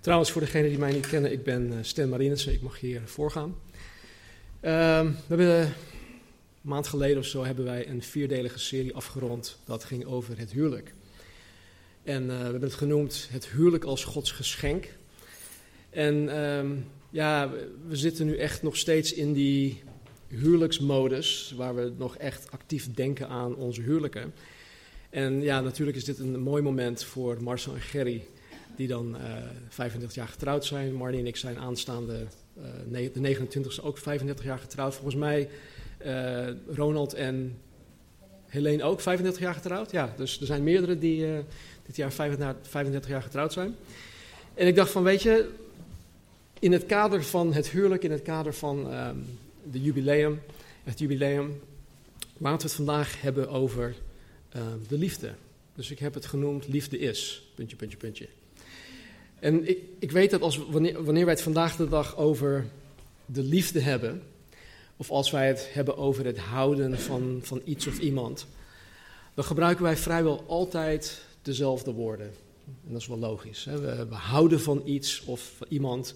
Trouwens, voor degenen die mij niet kennen, ik ben uh, Stan Marinissen, ik mag hier voorgaan. Uh, we hebben een maand geleden of zo hebben wij een vierdelige serie afgerond. Dat ging over het huwelijk. En uh, we hebben het genoemd het huwelijk als Gods geschenk. En um, ja, we zitten nu echt nog steeds in die huwelijksmodus, waar we nog echt actief denken aan onze huwelijken. En ja, natuurlijk is dit een mooi moment voor Marcel en Gerry die dan uh, 35 jaar getrouwd zijn. Marnie en ik zijn aanstaande, uh, de 29e ook 35 jaar getrouwd. Volgens mij uh, Ronald en Helene ook 35 jaar getrouwd. Ja, dus er zijn meerdere die dit jaar 35, 35 jaar getrouwd zijn. En ik dacht van, weet je, in het kader van het huwelijk, in het kader van um, de jubileum, het jubileum, laten we het vandaag hebben over uh, de liefde. Dus ik heb het genoemd Liefde is, puntje, puntje, puntje. En ik, ik weet dat als, wanneer, wanneer wij het vandaag de dag over de liefde hebben, of als wij het hebben over het houden van, van iets of iemand, dan gebruiken wij vrijwel altijd dezelfde woorden. En dat is wel logisch. Hè? We, houden van iets of van iemand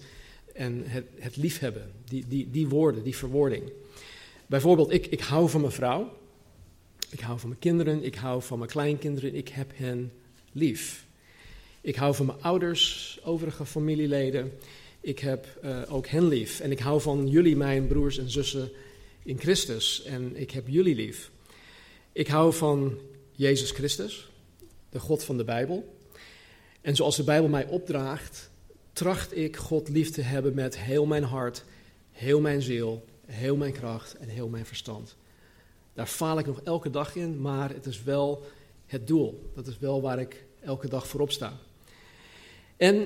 en het, het liefhebben, die, die, die woorden, die verwoording. Bijvoorbeeld, ik, ik hou van mijn vrouw, ik hou van mijn kinderen, ik hou van mijn kleinkinderen, ik heb hen lief. Ik hou van mijn ouders, overige familieleden. Ik heb uh, ook hen lief. En ik hou van jullie, mijn broers en zussen in Christus. En ik heb jullie lief. Ik hou van Jezus Christus, de God van de Bijbel. En zoals de Bijbel mij opdraagt, tracht ik God lief te hebben met heel mijn hart, heel mijn ziel, heel mijn kracht en heel mijn verstand. Daar faal ik nog elke dag in, maar het is wel het doel. Dat is wel waar ik elke dag voorop sta. En,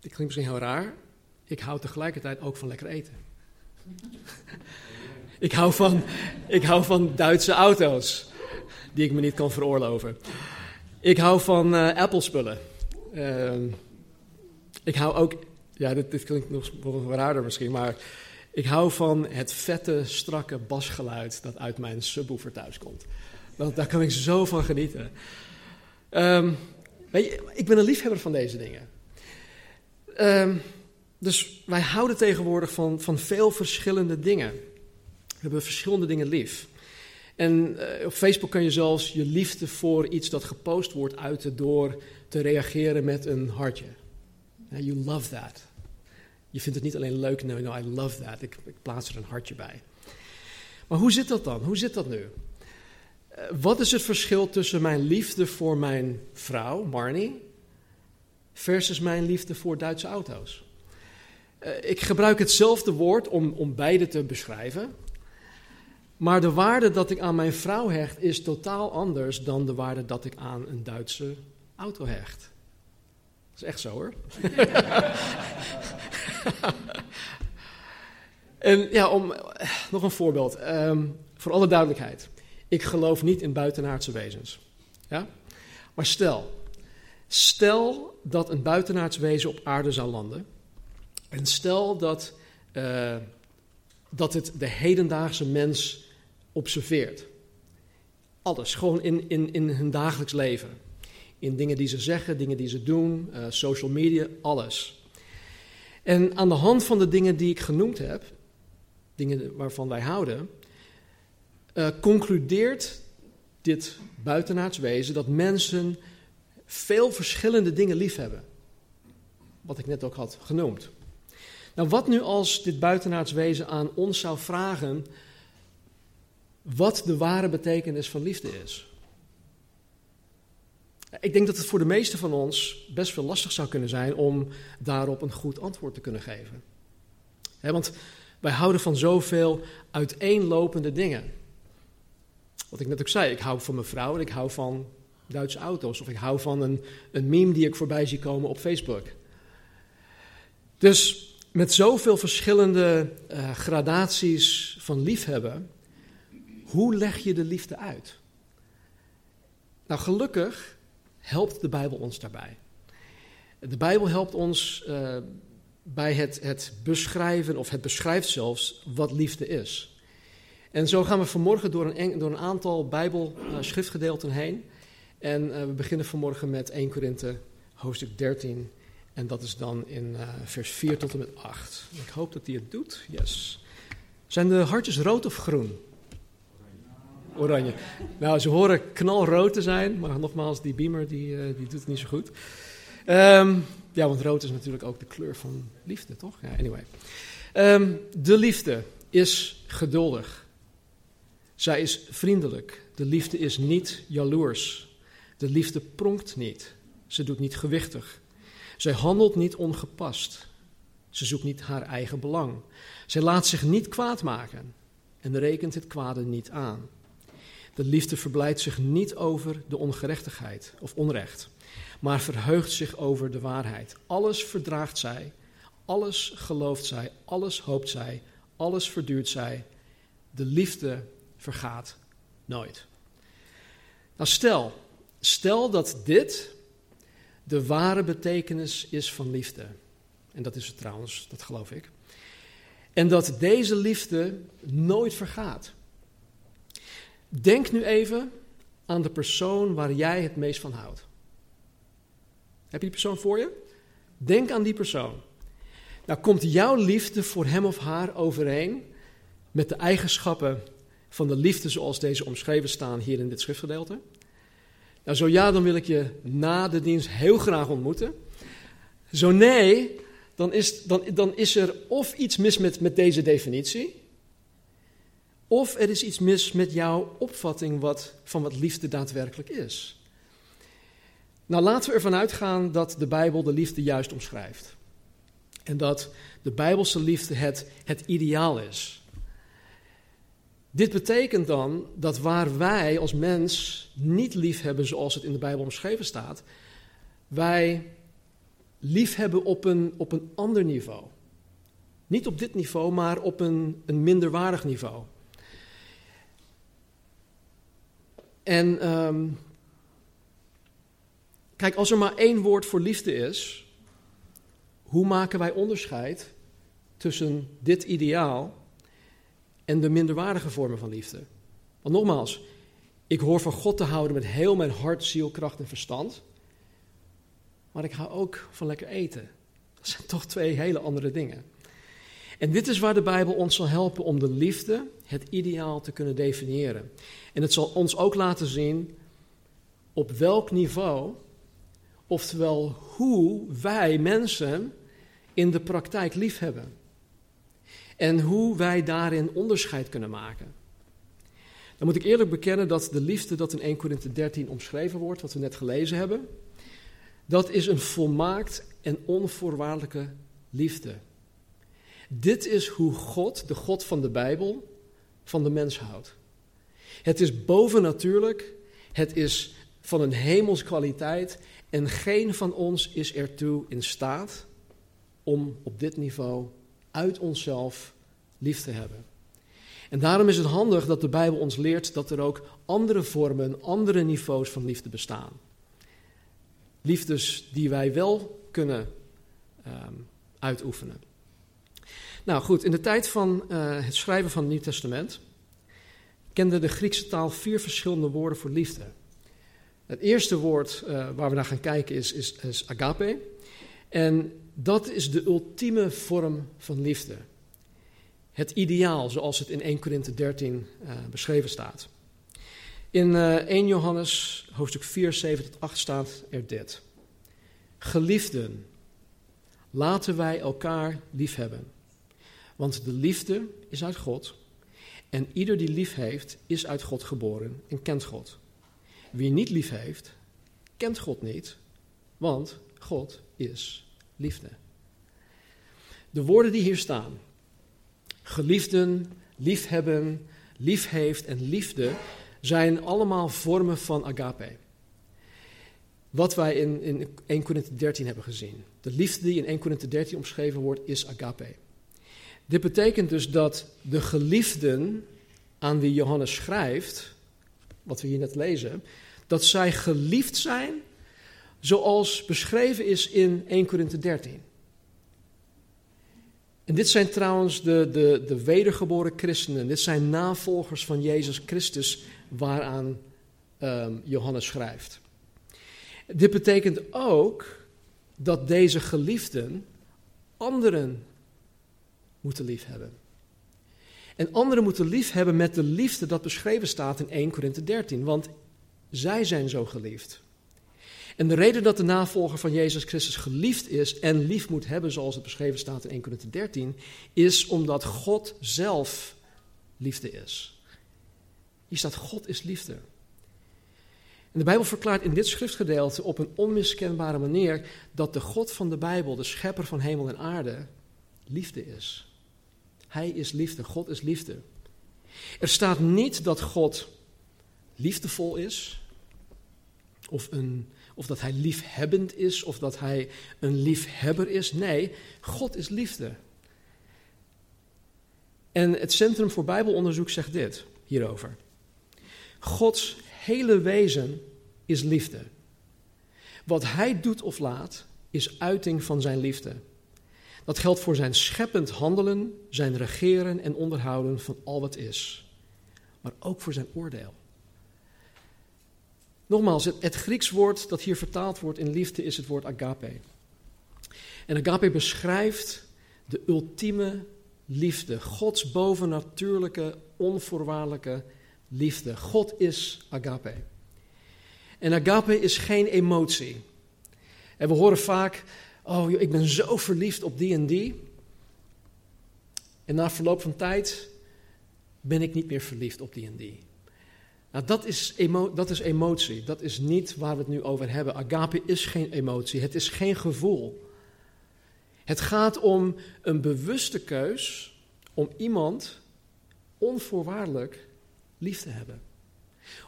dit klinkt misschien heel raar, ik hou tegelijkertijd ook van lekker eten. ik, hou van, ik hou van Duitse auto's, die ik me niet kan veroorloven. Ik hou van uh, Apple-spullen. Uh, ik hou ook, ja, dit, klinkt nog, nog raarder misschien, maar ik hou van het vette, strakke basgeluid dat uit mijn subwoofer thuis komt. Want daar kan ik zo van genieten. Um, Ik ben een liefhebber van deze dingen. Um, dus wij houden tegenwoordig van, van veel verschillende dingen. We hebben verschillende dingen lief. En uh, op Facebook kan je zelfs je liefde voor iets dat gepost wordt uiten door te reageren met een hartje. You love that. Je vindt het niet alleen leuk, no, no, I love that. Ik, ik plaats er een hartje bij. Maar hoe zit dat dan? Hoe zit dat nu? Wat is het verschil tussen mijn liefde voor mijn vrouw, Marnie, versus mijn liefde voor Duitse auto's? Uh, ik gebruik hetzelfde woord om, om beide te beschrijven. Maar de waarde dat ik aan mijn vrouw hecht is totaal anders dan de waarde dat ik aan een Duitse auto hecht. Dat is echt zo hoor. en ja, om nog een voorbeeld. Um, voor alle duidelijkheid. Ik geloof niet in buitenaardse wezens. Ja? Maar stel, stel dat een buitenaards wezen op aarde zou landen. En stel dat, uh, dat het de hedendaagse mens observeert. Alles, gewoon in, in, in hun dagelijks leven. In dingen die ze zeggen, dingen die ze doen, uh, social media, alles. En aan de hand van de dingen die ik genoemd heb, dingen waarvan wij houden, uh, concludeert dit buitenaards wezen dat mensen veel verschillende dingen liefhebben. Wat ik net ook had genoemd. Nou, wat nu als dit buitenaards wezen aan ons zou vragen wat de ware betekenis van liefde is? Ik denk dat het voor de meesten van ons best veel lastig zou kunnen zijn om daarop een goed antwoord te kunnen geven. Want wij houden van zoveel uiteenlopende dingen. Wat ik net ook zei, ik hou van mijn vrouw en ik hou van Duitse auto's. Of ik hou van een, een meme die ik voorbij zie komen op Facebook. Dus met zoveel verschillende uh, gradaties van liefhebben, hoe leg je de liefde uit? Nou, gelukkig helpt de Bijbel ons daarbij. De Bijbel helpt ons uh, bij het, het beschrijven, of het beschrijft zelfs, wat liefde is. En zo gaan we vanmorgen door een, door een aantal Bijbel-schriftgedeelten heen. En uh, we beginnen vanmorgen met 1 Korinthe, hoofdstuk 13. En dat is dan in vers 4 tot en met 8. Ik hoop dat hij het doet. Yes. Zijn de hartjes rood of groen? Oranje. Nou, ze horen knalrood te zijn, maar nogmaals, die beamer die, die doet het niet zo goed. Um, ja, want rood is natuurlijk ook de kleur van liefde, toch? Ja, anyway. Um, de liefde is geduldig. Zij is vriendelijk. De liefde is niet jaloers. De liefde pronkt niet. Ze doet niet gewichtig. Zij handelt niet ongepast. Ze zoekt niet haar eigen belang. Zij laat zich niet kwaad maken en rekent het kwade niet aan. De liefde verblijdt zich niet over de ongerechtigheid of onrecht maar verheugt zich over de waarheid. Alles verdraagt zij, alles gelooft zij, alles hoopt zij, alles verduurt zij. De liefde vergaat nooit. Nou, stel, stel dat dit de ware betekenis is van liefde. En dat is het trouwens, dat geloof ik. En dat deze liefde nooit vergaat. Denk nu even aan de persoon waar jij het meest van houdt. Heb je die persoon voor je? Denk aan die persoon. Nou, komt jouw liefde voor hem of haar overeen met de eigenschappen van de liefde zoals deze omschreven staan hier in dit schriftgedeelte? Nou, zo ja, dan wil ik je na de dienst heel graag ontmoeten. Zo nee, dan is, dan, dan is er of iets mis met, met deze definitie, of er is iets mis met jouw opvatting wat, van wat liefde daadwerkelijk is. Nou, laten we ervan uitgaan dat de Bijbel de liefde juist omschrijft. En dat de Bijbelse liefde het, het ideaal is. Dit betekent dan dat waar wij als mens niet lief hebben zoals het in de Bijbel omschreven staat, wij lief hebben op een, op een ander niveau. Niet op dit niveau, maar op een, een minderwaardig niveau. En um, Kijk, als er maar één woord voor liefde is, hoe maken wij onderscheid tussen dit ideaal en de minderwaardige vormen van liefde? Want nogmaals, ik hoor van God te houden met heel mijn hart, ziel, kracht en verstand. Maar ik hou ook van lekker eten. Dat zijn toch twee hele andere dingen. En dit is waar de Bijbel ons zal helpen om de liefde, het ideaal, te kunnen definiëren. En het zal ons ook laten zien op welk niveau Oftewel, hoe wij mensen in de praktijk liefhebben. En hoe wij daarin onderscheid kunnen maken. Dan moet ik eerlijk bekennen dat de liefde dat in 1 Korinthe 13 omschreven wordt, wat we net gelezen hebben, dat is een volmaakt en onvoorwaardelijke liefde. Dit is hoe God, de God van de Bijbel, van de mens houdt. Het is bovennatuurlijk, het is van een hemelskwaliteit en geen van ons is ertoe in staat om op dit niveau uit onszelf lief te hebben. En daarom is het handig dat de Bijbel ons leert dat er ook andere vormen, andere niveaus van liefde bestaan. Liefdes die wij wel kunnen um, uitoefenen. Nou goed, in de tijd van uh, het schrijven van het Nieuw Testament kende de Griekse taal vier verschillende woorden voor liefde. Het eerste woord uh, waar we naar gaan kijken is, is agape. En dat is de ultieme vorm van liefde. Het ideaal, zoals het in 1 Korinthe 13 uh, beschreven staat. In uh, eh, 1 Johannes hoofdstuk 4, 7 tot 8 staat er dit. Geliefden, laten wij elkaar liefhebben. Want de liefde is uit God. En ieder die lief heeft, is uit God geboren en kent God. Wie niet lief heeft, kent God niet, want God is liefde. De woorden die hier staan, geliefden, liefhebben, lief heeft en liefde, zijn allemaal vormen van agape. wat wij in, in 1 Corinthië 13 hebben gezien. De liefde die in 1 Corinthië 13 omschreven wordt, is agape. Dit betekent dus dat de geliefden aan wie Johannes schrijft, wat we hier net lezen, dat zij geliefd zijn zoals beschreven is in 1 Corinthië 13. En dit zijn trouwens de, de, de wedergeboren christenen. Dit zijn navolgers van Jezus Christus waaraan um, Johannes schrijft. Dit betekent ook dat deze geliefden anderen moeten liefhebben. En anderen moeten liefhebben met de liefde dat beschreven staat in 1 Korinthe 13, want zij zijn zo geliefd. En de reden dat de navolger van Jezus Christus geliefd is en lief moet hebben, zoals het beschreven staat in 1 Korinthe 13, is omdat God zelf liefde is. Hier staat God is liefde. En de Bijbel verklaart in dit schriftgedeelte op een onmiskenbare manier dat de God van de Bijbel, de schepper van hemel en aarde, liefde is. Hij is liefde, God is liefde. Er staat niet dat God liefdevol is, of, een, of dat hij liefhebbend is, of dat hij een liefhebber is. Nee, God is liefde. En het Centrum voor Bijbelonderzoek zegt dit hierover. Gods hele wezen is liefde. Wat hij doet of laat, is uiting van zijn liefde. Dat geldt voor zijn scheppend handelen, zijn regeren en onderhouden van al wat is. Maar ook voor zijn oordeel. Nogmaals, het, het Grieks woord dat hier vertaald wordt in liefde is het woord agape. En agape beschrijft de ultieme liefde. Gods bovennatuurlijke, onvoorwaardelijke liefde. God is agape. En agape is geen emotie. En we horen vaak, oh ik ben zo verliefd op die en die. En na verloop van tijd ben ik niet meer verliefd op die en die. Nou, dat is, dat is emotie. Dat is niet waar we het nu over hebben. Agape is geen emotie. Het is geen gevoel. Het gaat om een bewuste keus om iemand onvoorwaardelijk lief te hebben.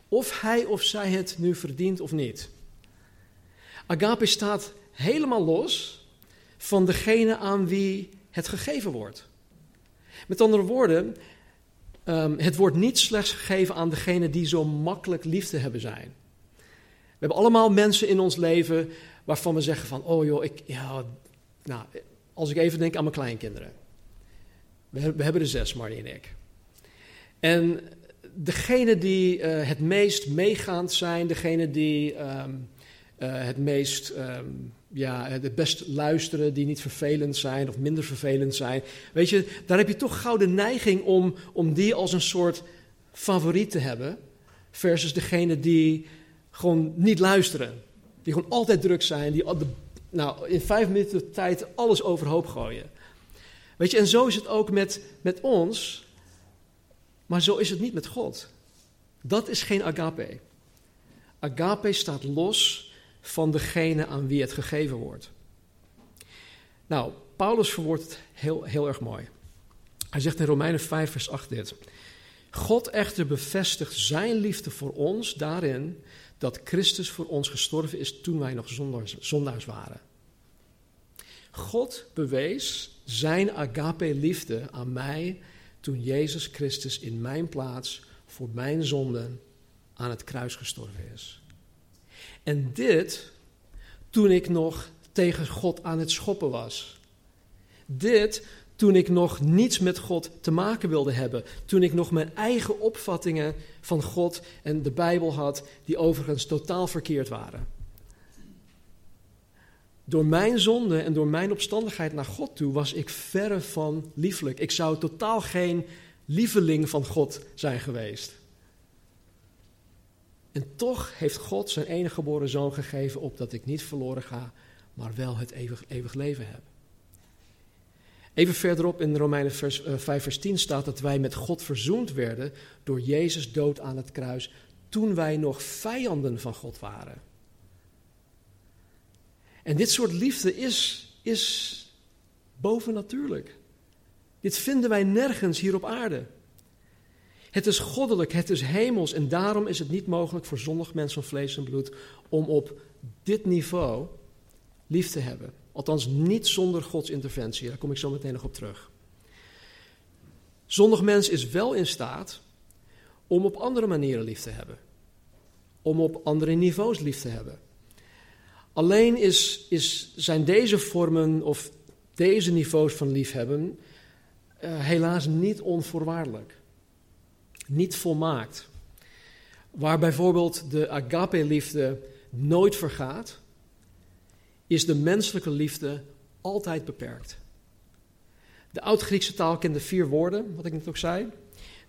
Of hij of zij het nu verdient of niet. Agape staat helemaal los van degene aan wie het gegeven wordt. Met andere woorden, um, het wordt niet slechts gegeven aan degene die zo makkelijk liefde hebben zijn. We hebben allemaal mensen in ons leven waarvan we zeggen van, oh joh, ik, ja, nou, als ik even denk aan mijn kleinkinderen. We, we hebben er zes, Marnie en ik. En degene die uh, het meest meegaand zijn, degene die um, uh, het meest, um, ja, het best luisteren, die niet vervelend zijn of minder vervelend zijn. Weet je, daar heb je toch gauw de neiging om, om die als een soort favoriet te hebben, versus degene die gewoon niet luisteren. Die gewoon altijd druk zijn, die nou, in vijf minuten tijd alles overhoop gooien. Weet je, en zo is het ook met, met ons. Maar zo is het niet met God. Dat is geen agape. Agape staat los van degene aan wie het gegeven wordt. Nou, Paulus verwoordt het heel, heel erg mooi. Hij zegt in Romeinen 5, vers 8 dit. God echter bevestigt zijn liefde voor ons daarin dat Christus voor ons gestorven is toen wij nog zondaars, waren. God bewees zijn agape liefde aan mij toen Jezus Christus in mijn plaats voor mijn zonden aan het kruis gestorven is. En dit toen ik nog tegen God aan het schoppen was. Dit toen ik nog niets met God te maken wilde hebben. Toen ik nog mijn eigen opvattingen van God en de Bijbel had, die overigens totaal verkeerd waren. Door mijn zonde en door mijn opstandigheid naar God toe was ik verre van lieflijk. Ik zou totaal geen lieveling van God zijn geweest. En toch heeft God zijn enige geboren zoon gegeven opdat ik niet verloren ga, maar wel het eeuwig, eeuwig leven heb. Even verderop in Romeinen vers, uh, 5 vers 10 staat dat wij met God verzoend werden door Jezus dood aan het kruis toen wij nog vijanden van God waren. En dit soort liefde is, is bovennatuurlijk. Dit vinden wij nergens hier op aarde. Het is goddelijk, het is hemels en daarom is het niet mogelijk voor zondig mens van vlees en bloed om op dit niveau lief te hebben. Althans, niet zonder Gods interventie. Daar kom ik zo meteen nog op terug. Zondig mens is wel in staat om op andere manieren lief te hebben. Om op andere niveaus lief te hebben. Alleen is, is, zijn deze vormen of deze niveaus van liefhebben uh, helaas niet onvoorwaardelijk. Niet volmaakt. Waar bijvoorbeeld de agape-liefde nooit vergaat, is de menselijke liefde altijd beperkt. De oud-Griekse taal kende vier woorden, wat ik net ook zei.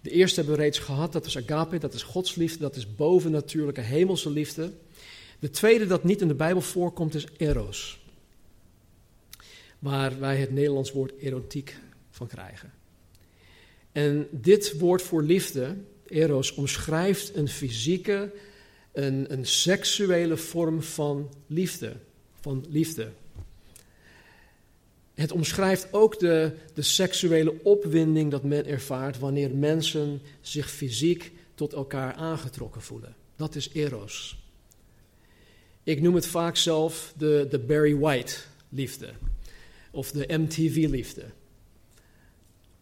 De eerste hebben we reeds gehad, dat is agape, dat is Gods liefde, dat is bovennatuurlijke hemelse liefde. De tweede dat niet in de Bijbel voorkomt is eros. Waar wij het Nederlands woord erotiek van krijgen. En dit woord voor liefde, eros, omschrijft een fysieke, een, een seksuele vorm van liefde. Van liefde. Het omschrijft ook de, de seksuele opwinding dat men ervaart wanneer mensen zich fysiek tot elkaar aangetrokken voelen. Dat is eros. Ik noem het vaak zelf de, de Barry White liefde. Of de MTV liefde.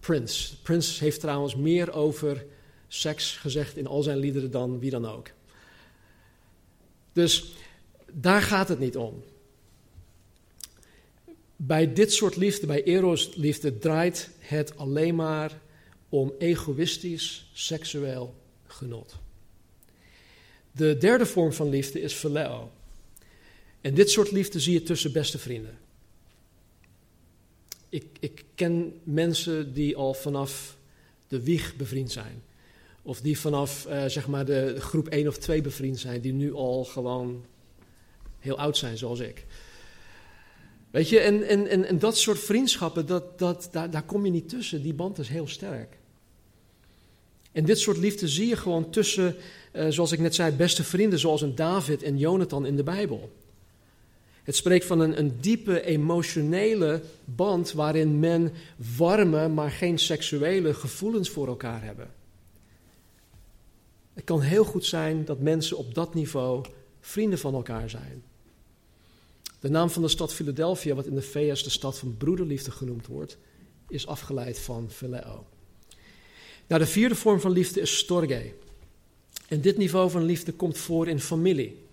Prince. Prince heeft trouwens meer over seks gezegd in al zijn liederen dan wie dan ook. Dus daar gaat het niet om. Bij dit soort liefde, bij eros liefde, draait het alleen maar om egoïstisch seksueel genot. De derde vorm van liefde is phileo. En dit soort liefde zie je tussen beste vrienden. Ik, ik ken mensen die al vanaf de wieg bevriend zijn. Of die vanaf uh, zeg maar de groep 1 of 2 bevriend zijn, die nu al gewoon heel oud zijn, zoals ik. Weet je, en, en, en, dat soort vriendschappen, dat, dat, daar, daar kom je niet tussen. Die band is heel sterk. En dit soort liefde zie je gewoon tussen, uh, zoals ik net zei, beste vrienden, zoals een David en Jonathan in de Bijbel. Het spreekt van een, een diepe emotionele band waarin men warme, maar geen seksuele gevoelens voor elkaar hebben. Het kan heel goed zijn dat mensen op dat niveau vrienden van elkaar zijn. De naam van de stad Philadelphia, wat in de VS de stad van broederliefde genoemd wordt, is afgeleid van phileo. Nou, de vierde vorm van liefde is storge. En dit niveau van liefde komt voor in familie.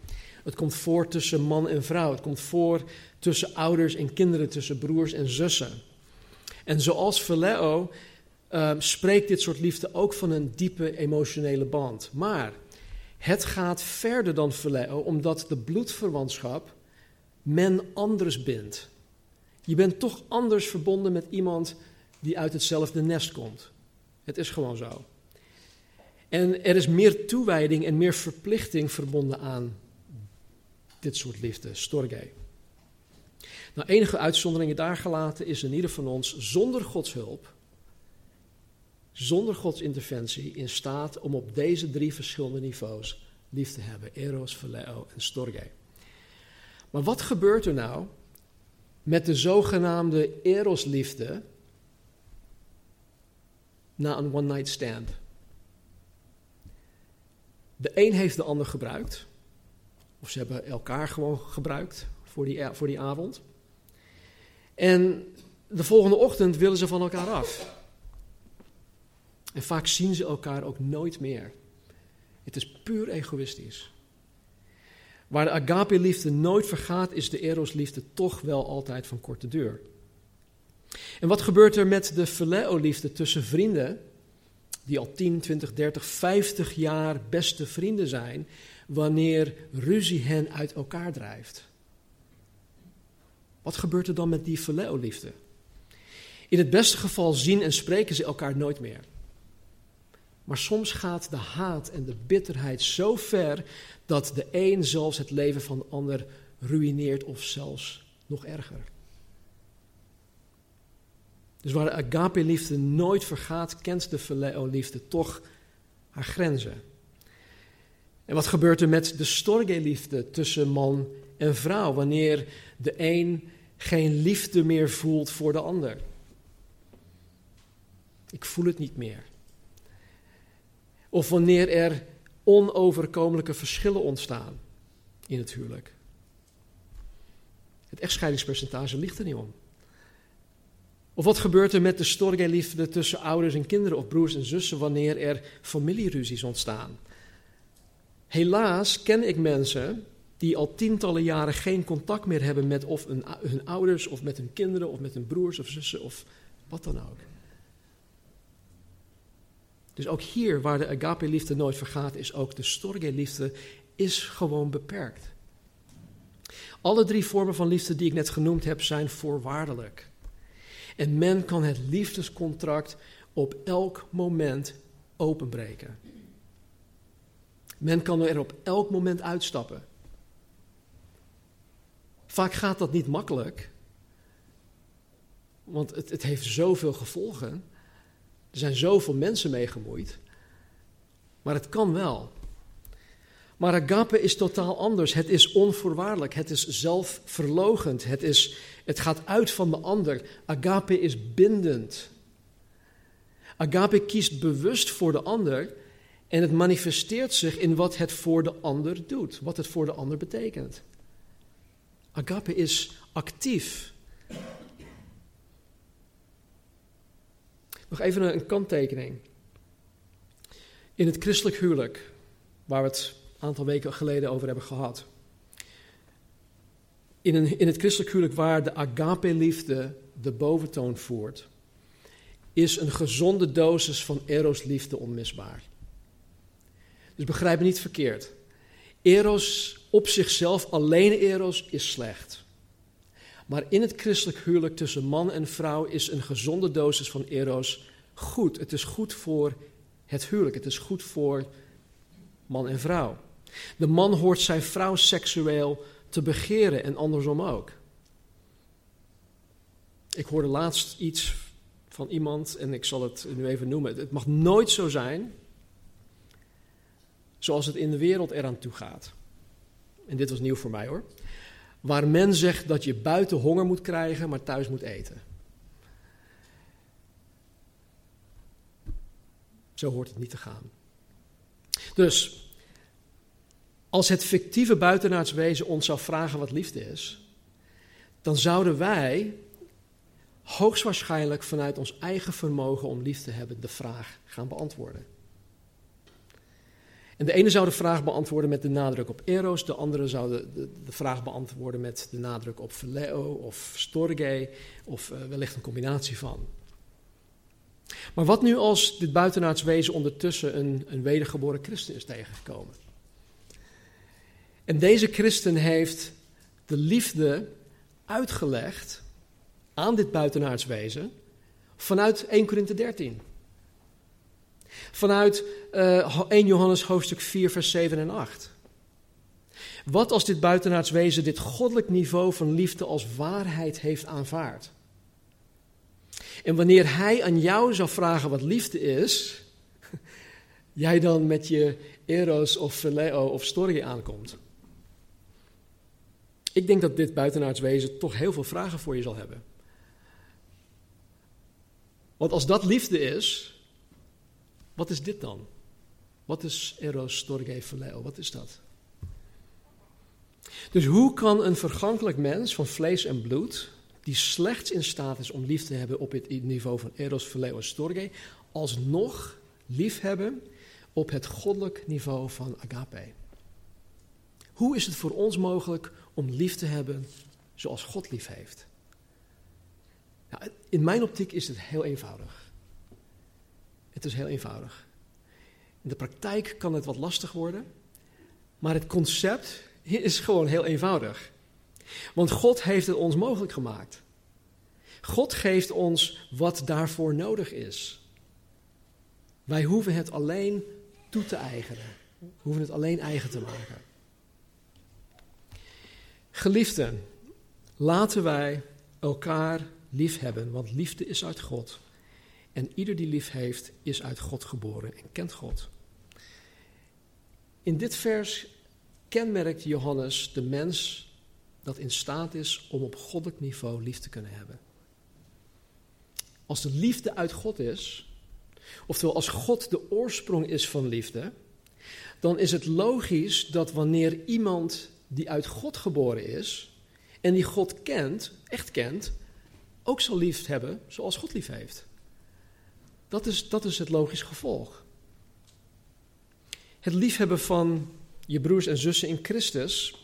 Het komt voor tussen man en vrouw. Het komt voor tussen ouders en kinderen, tussen broers en zussen. En zoals phileo uh, spreekt dit soort liefde ook van een diepe emotionele band. Maar het gaat verder dan phileo, omdat de bloedverwantschap men anders bindt. Je bent toch anders verbonden met iemand die uit hetzelfde nest komt. Het is gewoon zo. En er is meer toewijding en meer verplichting verbonden aan dit soort liefde, storge. Nou, enige uitzonderingen daar gelaten is in ieder van ons zonder Gods hulp, zonder Gods interventie, in staat om op deze drie verschillende niveaus lief te hebben: eros, phileo en storge. Maar wat gebeurt er nou met de zogenaamde erosliefde na een one-night stand? De een heeft de ander gebruikt. Of ze hebben elkaar gewoon gebruikt voor die, voor die avond. En de volgende ochtend willen ze van elkaar af. En vaak zien ze elkaar ook nooit meer. Het is puur egoïstisch. Waar de agape-liefde nooit vergaat, is de eros-liefde toch wel altijd van korte duur. En wat gebeurt er met de phileo-liefde tussen vrienden, die al 10, 20, 30, 50 jaar beste vrienden zijn, wanneer ruzie hen uit elkaar drijft? Wat gebeurt er dan met die phileo-liefde? In het beste geval zien en spreken ze elkaar nooit meer. Maar soms gaat de haat en de bitterheid zo ver dat de een zelfs het leven van de ander ruïneert of zelfs nog erger. Dus waar de agape-liefde nooit vergaat, kent de phileo-liefde toch haar grenzen. En wat gebeurt er met de storge-liefde tussen man en vrouw wanneer de een geen liefde meer voelt voor de ander? Ik voel het niet meer. Of wanneer er onoverkomelijke verschillen ontstaan in het huwelijk. Het echtscheidingspercentage ligt er niet om. Of wat gebeurt er met de storge-liefde tussen ouders en kinderen of broers en zussen wanneer er familieruzies ontstaan? Helaas ken ik mensen die al tientallen jaren geen contact meer hebben met of hun ouders of met hun kinderen of met hun broers of zussen of wat dan ook. Dus ook hier waar de agape-liefde nooit vergaat, is ook de storge-liefde is gewoon beperkt. Alle drie vormen van liefde die ik net genoemd heb zijn voorwaardelijk. En men kan het liefdescontract op elk moment openbreken. Men kan er op elk moment uitstappen. Vaak gaat dat niet makkelijk, want het, het heeft zoveel gevolgen. Er zijn zoveel mensen mee gemoeid. Maar het kan wel. Maar agape is totaal anders. Het is onvoorwaardelijk. Het is zelfverlogend. Het, is, het gaat uit van de ander. Agape is bindend. Agape kiest bewust voor de ander en het manifesteert zich in wat het voor de ander doet, wat het voor de ander betekent. Agape is actief. Nog even een, kanttekening. In het christelijk huwelijk, waar we het een aantal weken geleden over hebben gehad. In, een, in het christelijk huwelijk waar de agape-liefde de boventoon voert, is een gezonde dosis van eros-liefde onmisbaar. Dus begrijp niet verkeerd. Eros op zichzelf, alleen eros, is slecht. Maar in het christelijk huwelijk tussen man en vrouw is een gezonde dosis van eros goed. Het is goed voor het huwelijk. Het is goed voor man en vrouw. De man hoort zijn vrouw seksueel te begeren en andersom ook. Ik hoorde laatst iets van iemand en ik zal het nu even noemen. Het mag nooit zo zijn zoals het in de wereld eraan toe gaat. En dit was nieuw voor mij hoor. Waar men zegt dat je buiten honger moet krijgen, maar thuis moet eten. Zo hoort het niet te gaan. Dus, als het fictieve buitenaardswezen ons zou vragen wat liefde is, dan zouden wij hoogstwaarschijnlijk vanuit ons eigen vermogen om lief te hebben de vraag gaan beantwoorden. En de ene zou de vraag beantwoorden met de nadruk op eros, de andere zou de, de, vraag beantwoorden met de nadruk op phileo of storge, of uh, wellicht een combinatie van. Maar wat nu als dit buitenaards wezen ondertussen een, een wedergeboren christen is tegengekomen? En deze christen heeft de liefde uitgelegd aan dit buitenaards wezen vanuit 1 Korinthe 13. Vanuit uh, eh, 1 Johannes hoofdstuk 4, vers 7 en 8. Wat als dit buitenaards wezen dit goddelijk niveau van liefde als waarheid heeft aanvaard? En wanneer hij aan jou zou vragen wat liefde is, jij dan met je eros of phileo of story aankomt. Ik denk dat dit buitenaards wezen toch heel veel vragen voor je zal hebben. Want als dat liefde is, wat is dit dan? Wat is eros, storge, phileo? Wat is dat? Dus hoe kan een vergankelijk mens van vlees en bloed, die slechts in staat is om lief te hebben op het niveau van eros, phileo en storge, alsnog lief hebben op het goddelijk niveau van agape? Hoe is het voor ons mogelijk om lief te hebben zoals God lief heeft? Nou, in mijn optiek is het heel eenvoudig. Het is heel eenvoudig. In de praktijk kan het wat lastig worden, maar het concept is gewoon heel eenvoudig. Want God heeft het ons mogelijk gemaakt. God geeft ons wat daarvoor nodig is. Wij hoeven het alleen toe te eigenen. We hoeven het alleen eigen te maken. Geliefden, laten wij elkaar lief hebben, want liefde is uit God. En ieder die lief heeft, is uit God geboren en kent God. In dit vers kenmerkt Johannes de mens dat in staat is om op goddelijk niveau lief te kunnen hebben. Als de liefde uit God is, oftewel als God de oorsprong is van liefde, dan is het logisch dat wanneer iemand die uit God geboren is En die God kent, echt kent, ook zal lief hebben zoals God lief heeft. Dat is, dat is het logisch gevolg. Het liefhebben van je broers en zussen in Christus,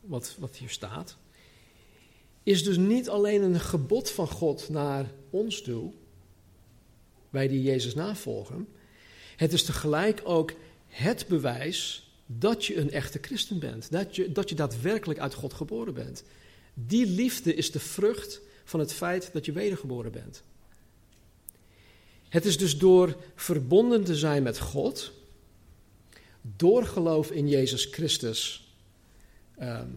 wat, wat hier staat, is dus niet alleen een gebod van God naar ons toe, wij die Jezus navolgen. Het is tegelijk ook het bewijs dat je een echte christen bent. Dat je, dat je daadwerkelijk uit God geboren bent. Die liefde is de vrucht van het feit dat je wedergeboren bent. Het is dus door verbonden te zijn met God, door geloof in Jezus Christus, ehm,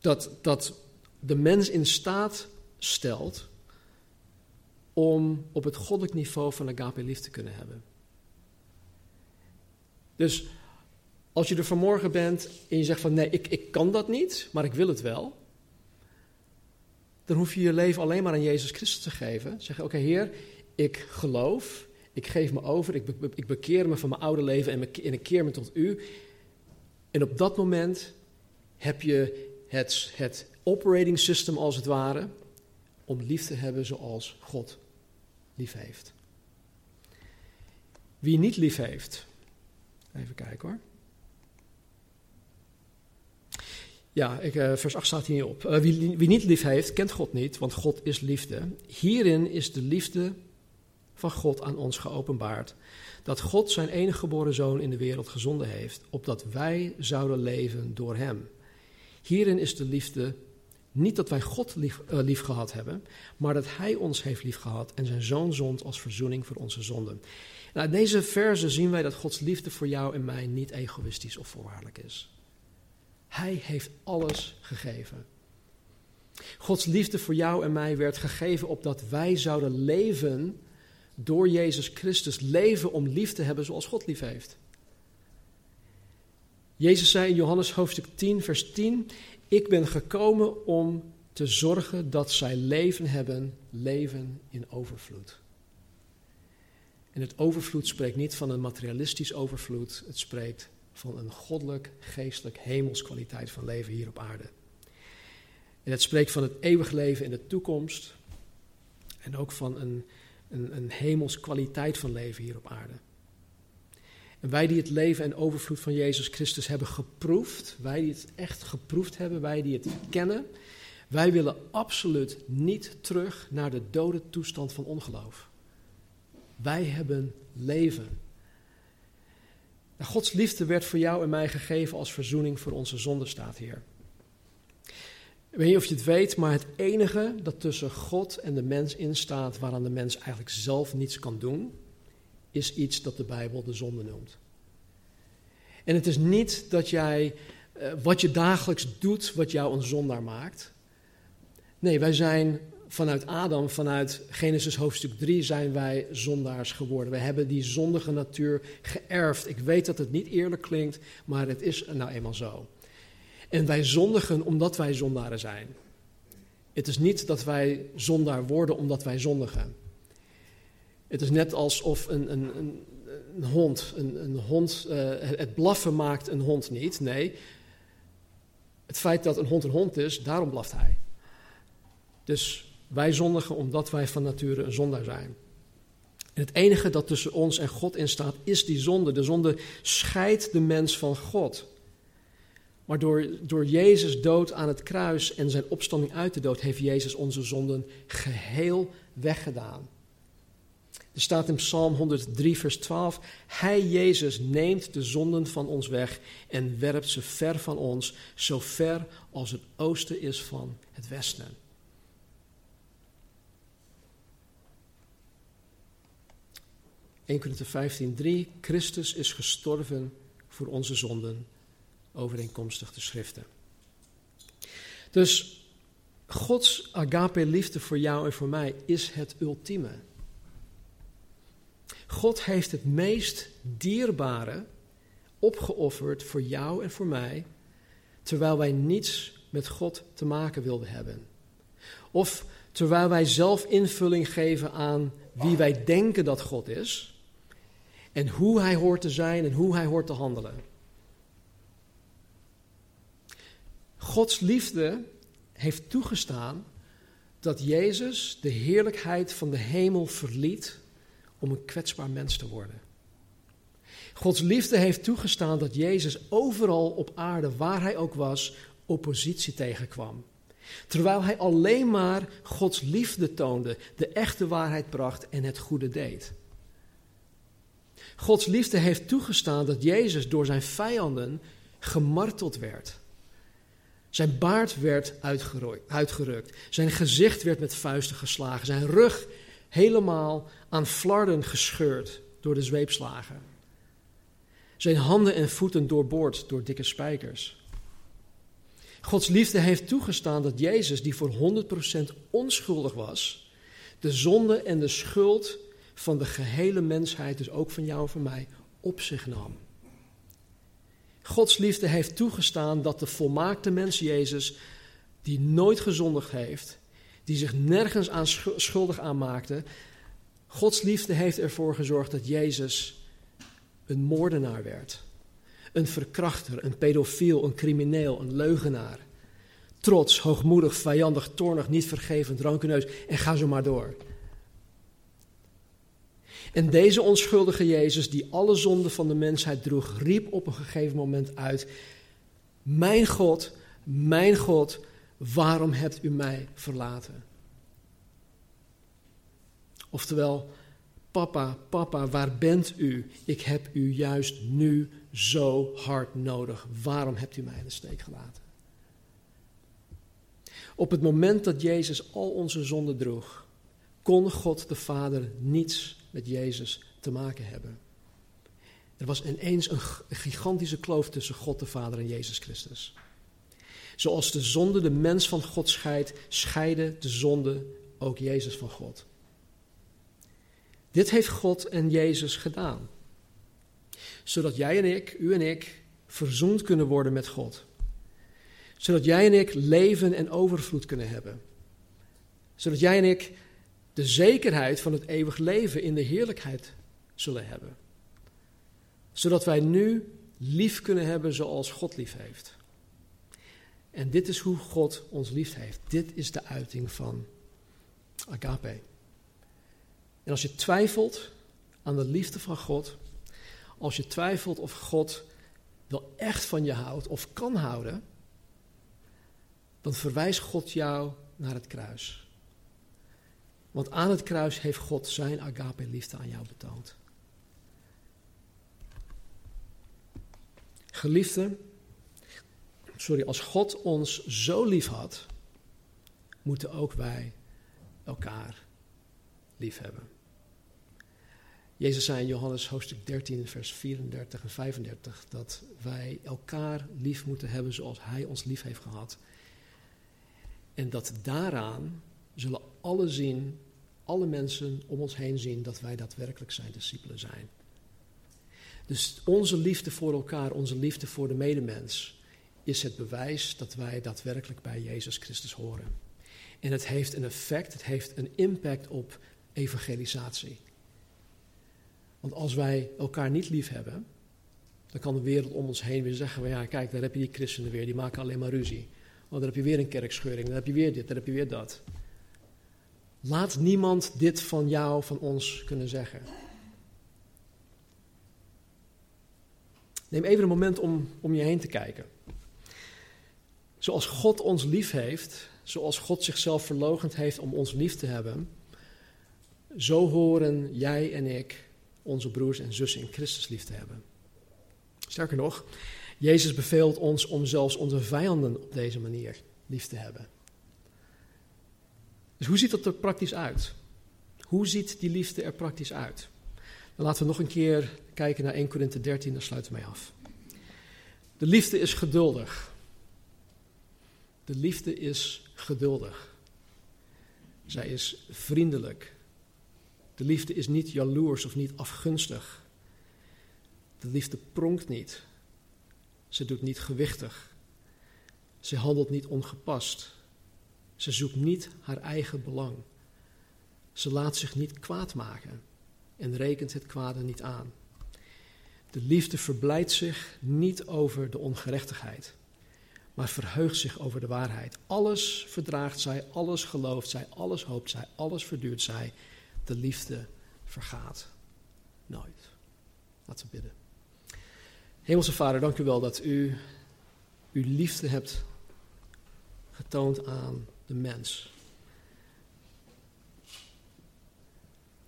dat, dat de mens in staat stelt om op het goddelijk niveau van agape lief te kunnen hebben. Dus als je er vanmorgen bent en je zegt van nee, ik, ik kan dat niet, maar ik wil het wel. Dan hoef je je leven alleen maar aan Jezus Christus te geven. Zeg oké Heer, ik geloof, ik geef me over, ik, ik bekeer me van mijn oude leven en, ik keer me tot u. En op dat moment heb je het, het operating system als het ware om lief te hebben zoals God lief heeft. Wie niet lief heeft, even kijken hoor. Ja, uh, vers 8 staat hier op. Uh, wie, wie niet lief heeft, kent God niet, want God is liefde. Hierin is de liefde van God aan ons geopenbaard. Dat God zijn enige geboren zoon in de wereld gezonden heeft, opdat wij zouden leven door hem. Hierin is de liefde niet dat wij God lief, uh, lief gehad hebben, maar dat Hij ons heeft lief gehad en zijn zoon zond als verzoening voor onze zonden. Nou, in deze verse zien wij dat Gods liefde voor jou en mij niet egoïstisch of voorwaardelijk is. Hij heeft alles gegeven. Gods liefde voor jou en mij werd gegeven opdat wij zouden leven door Jezus Christus. Leven om lief te hebben zoals God lief heeft. Jezus zei in Johannes hoofdstuk 10, vers 10: Ik ben gekomen om te zorgen dat zij leven hebben, leven in overvloed. En het overvloed spreekt niet van een materialistisch overvloed, het spreekt van een goddelijk, geestelijk, hemels kwaliteit van leven hier op aarde. En het spreekt van het eeuwig leven in de toekomst en ook van een, een, hemels kwaliteit van leven hier op aarde. En wij die het leven en overvloed van Jezus Christus hebben geproefd, wij die het echt geproefd hebben, wij die het kennen, wij willen absoluut niet terug naar de dode toestand van ongeloof. Wij hebben leven. Gods liefde werd voor jou en mij gegeven als verzoening voor onze zonde, staat hier. Ik weet niet of je het weet, maar het enige dat tussen God en de mens instaat, waaraan de mens eigenlijk zelf niets kan doen, is iets dat de Bijbel de zonde noemt. En het is niet dat jij uh, wat je dagelijks doet, wat jou een zondaar maakt. Nee, wij zijn vanuit Adam, vanuit Genesis hoofdstuk 3, zijn wij zondaars geworden. We hebben die zondige natuur geërfd. Ik weet dat het niet eerlijk klinkt, maar het is nou eenmaal zo. En wij zondigen omdat wij zondaren zijn. Het is niet dat wij zondaar worden omdat wij zondigen. Het is net alsof een, een, een, een hond, een, hond uh, het blaffen maakt een hond niet. Nee, het feit dat een hond een hond is, daarom blaft hij. Dus wij zondigen omdat wij van nature een zondaar zijn. En het enige dat tussen ons en God in staat, is die zonde. De zonde scheidt de mens van God. Maar door, door Jezus dood aan het kruis en zijn opstanding uit de dood, heeft Jezus onze zonden geheel weggedaan. Er staat in Psalm 103, vers 12: Hij, Jezus, neemt de zonden van ons weg en werpt ze ver van ons, zo ver als het oosten is van het westen. 1 Corinthië 15, 3. Christus is gestorven voor onze zonden, overeenkomstig de schriften. Dus Gods agape liefde voor jou en voor mij is het ultieme. God heeft het meest dierbare opgeofferd voor jou en voor mij, terwijl wij niets met God te maken wilden hebben. Of terwijl wij zelf invulling geven aan wie wij denken dat God is, en hoe hij hoort te zijn en hoe hij hoort te handelen. Gods liefde heeft toegestaan dat Jezus de heerlijkheid van de hemel verliet om een kwetsbaar mens te worden. Gods liefde heeft toegestaan dat Jezus overal op aarde, waar hij ook was, oppositie tegenkwam. Terwijl hij alleen maar Gods liefde toonde, de echte waarheid bracht en het goede deed. Gods liefde heeft toegestaan dat Jezus door zijn vijanden gemarteld werd. Zijn baard werd uitgerukt. Zijn gezicht werd met vuisten geslagen. Zijn rug helemaal aan flarden gescheurd door de zweepslagen. Zijn handen en voeten doorboord door dikke spijkers. Gods liefde heeft toegestaan dat Jezus, die voor 100% onschuldig was, de zonde en de schuld van de gehele mensheid, dus ook van jou en van mij, op zich nam. Gods liefde heeft toegestaan dat de volmaakte mens Jezus, die nooit gezondigd heeft, die zich nergens aan schuldig aanmaakte, Gods liefde heeft ervoor gezorgd dat Jezus een moordenaar werd. Een verkrachter, een pedofiel, een crimineel, een leugenaar. Trots, hoogmoedig, vijandig, toornig, niet vergevend, rankeneus en ga zo maar door. En deze onschuldige Jezus, die alle zonden van de mensheid droeg, riep op een gegeven moment uit: Mijn God, mijn God, waarom hebt u mij verlaten? Oftewel, Papa, papa, waar bent u? Ik heb u juist nu zo hard nodig. Waarom hebt u mij in de steek gelaten? Op het moment dat Jezus al onze zonden droeg, kon God de Vader niets met Jezus te maken hebben. Er was ineens een gigantische kloof tussen God de Vader en Jezus Christus. Zoals de zonde de mens van God scheidt, scheidde de zonde ook Jezus van God. Dit heeft God en Jezus gedaan. Zodat jij en ik, u en ik, verzoend kunnen worden met God. Zodat jij en ik leven en overvloed kunnen hebben. Zodat jij en ik de zekerheid van het eeuwig leven in de heerlijkheid zullen hebben. Zodat wij nu lief kunnen hebben zoals God lief heeft. En dit is hoe God ons lief heeft. Dit is de uiting van agape. En als je twijfelt aan de liefde van God, als je twijfelt of God wel echt van je houdt of kan houden, dan verwijst God jou naar het kruis. Want aan het kruis heeft God zijn agape liefde aan jou betoond. Geliefde, sorry, als God ons zo lief had, moeten ook wij elkaar lief hebben. Jezus zei in Johannes hoofdstuk 13, vers 34 en 35 dat wij elkaar lief moeten hebben zoals Hij ons lief heeft gehad. En dat daaraan zullen alle zien, alle mensen om ons heen zien dat wij daadwerkelijk zijn discipelen zijn. Dus onze liefde voor elkaar, onze liefde voor de medemens, is het bewijs dat wij daadwerkelijk bij Jezus Christus horen. En het heeft een effect, het heeft een impact op evangelisatie. Want als wij elkaar niet lief hebben, dan kan de wereld om ons heen weer zeggen: ja, kijk, daar heb je die christenen weer, die maken alleen maar ruzie. Oh, dan heb je weer een kerkscheuring, dan heb je weer dit, dan heb je weer dat. Laat niemand dit van jou, van ons kunnen zeggen. Neem even een moment om om je heen te kijken. Zoals God ons lief heeft, zoals God zichzelf verlogend heeft om ons lief te hebben, zo horen jij en ik onze broers en zussen in Christus lief te hebben. Sterker nog, Jezus beveelt ons om zelfs onze vijanden op deze manier lief te hebben. Dus hoe ziet dat er praktisch uit? Hoe ziet die liefde er praktisch uit? Dan laten we nog een keer kijken naar 1 Korinthe 13, daar sluiten we mee af. De liefde is geduldig. De liefde is geduldig. Zij is vriendelijk. De liefde is niet jaloers of niet afgunstig. De liefde pronkt niet. Ze doet niet gewichtig. Ze handelt niet ongepast. Ze zoekt niet haar eigen belang. Ze laat zich niet kwaad maken en rekent het kwade niet aan. De liefde verblijdt zich niet over de ongerechtigheid, maar verheugt zich over de waarheid. Alles verdraagt zij, alles gelooft zij, alles hoopt zij, alles verduurt zij. De liefde vergaat nooit. Laten we bidden. Hemelse Vader, dank u wel dat u uw liefde hebt getoond aan de mens.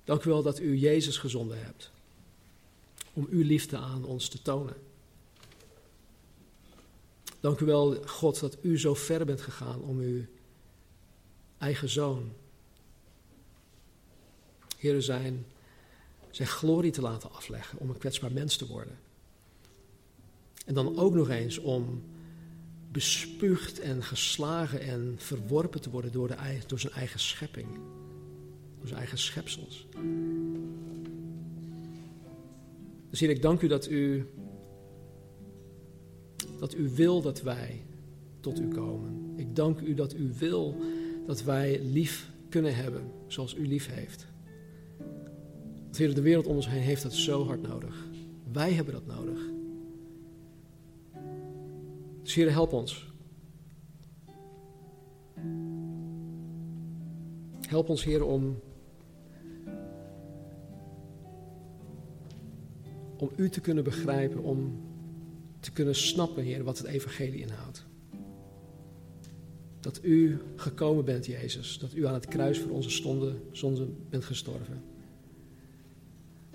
Dank u wel dat u Jezus gezonden hebt om uw liefde aan ons te tonen. Dank u wel, God, dat u zo ver bent gegaan om uw eigen zoon, Heer, zijn, zijn glorie te laten afleggen, om een kwetsbaar mens te worden. En dan ook nog eens om bespuugd en geslagen en verworpen te worden door, de, door zijn eigen schepping, door zijn eigen schepsels. Dus Heer, ik dank u dat u dat u wil dat wij tot u komen. Ik dank u dat u wil dat wij lief kunnen hebben zoals u lief heeft. Want Heer, de wereld om ons heen heeft dat zo hard nodig. Wij hebben dat nodig. Dus Heer, help ons. Help ons, Heer, om, om u te kunnen begrijpen, om te kunnen snappen, Heer, wat het evangelie inhoudt. Dat u gekomen bent, Jezus. Dat u aan het kruis voor onze stonden, zonde bent gestorven.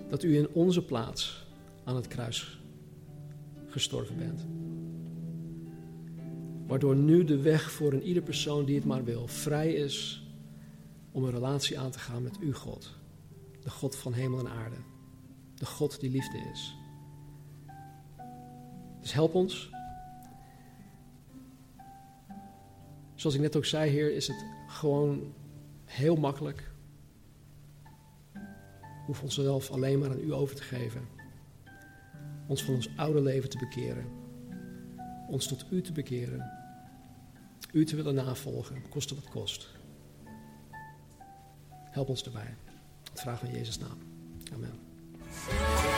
Dat u in onze plaats aan het kruis gestorven bent. Waardoor nu de weg voor een ieder persoon die het maar wil vrij is om een relatie aan te gaan met uw God. De God van hemel en aarde. De God die liefde is. Dus help ons. Zoals ik net ook zei, Heer, is het gewoon heel makkelijk. Hoeven onszelf alleen maar aan U over te geven. Ons van ons oude leven te bekeren. Ons tot U te bekeren. U te willen navolgen, koste wat kost. Help ons erbij. Dat we in Jezus' naam. Amen.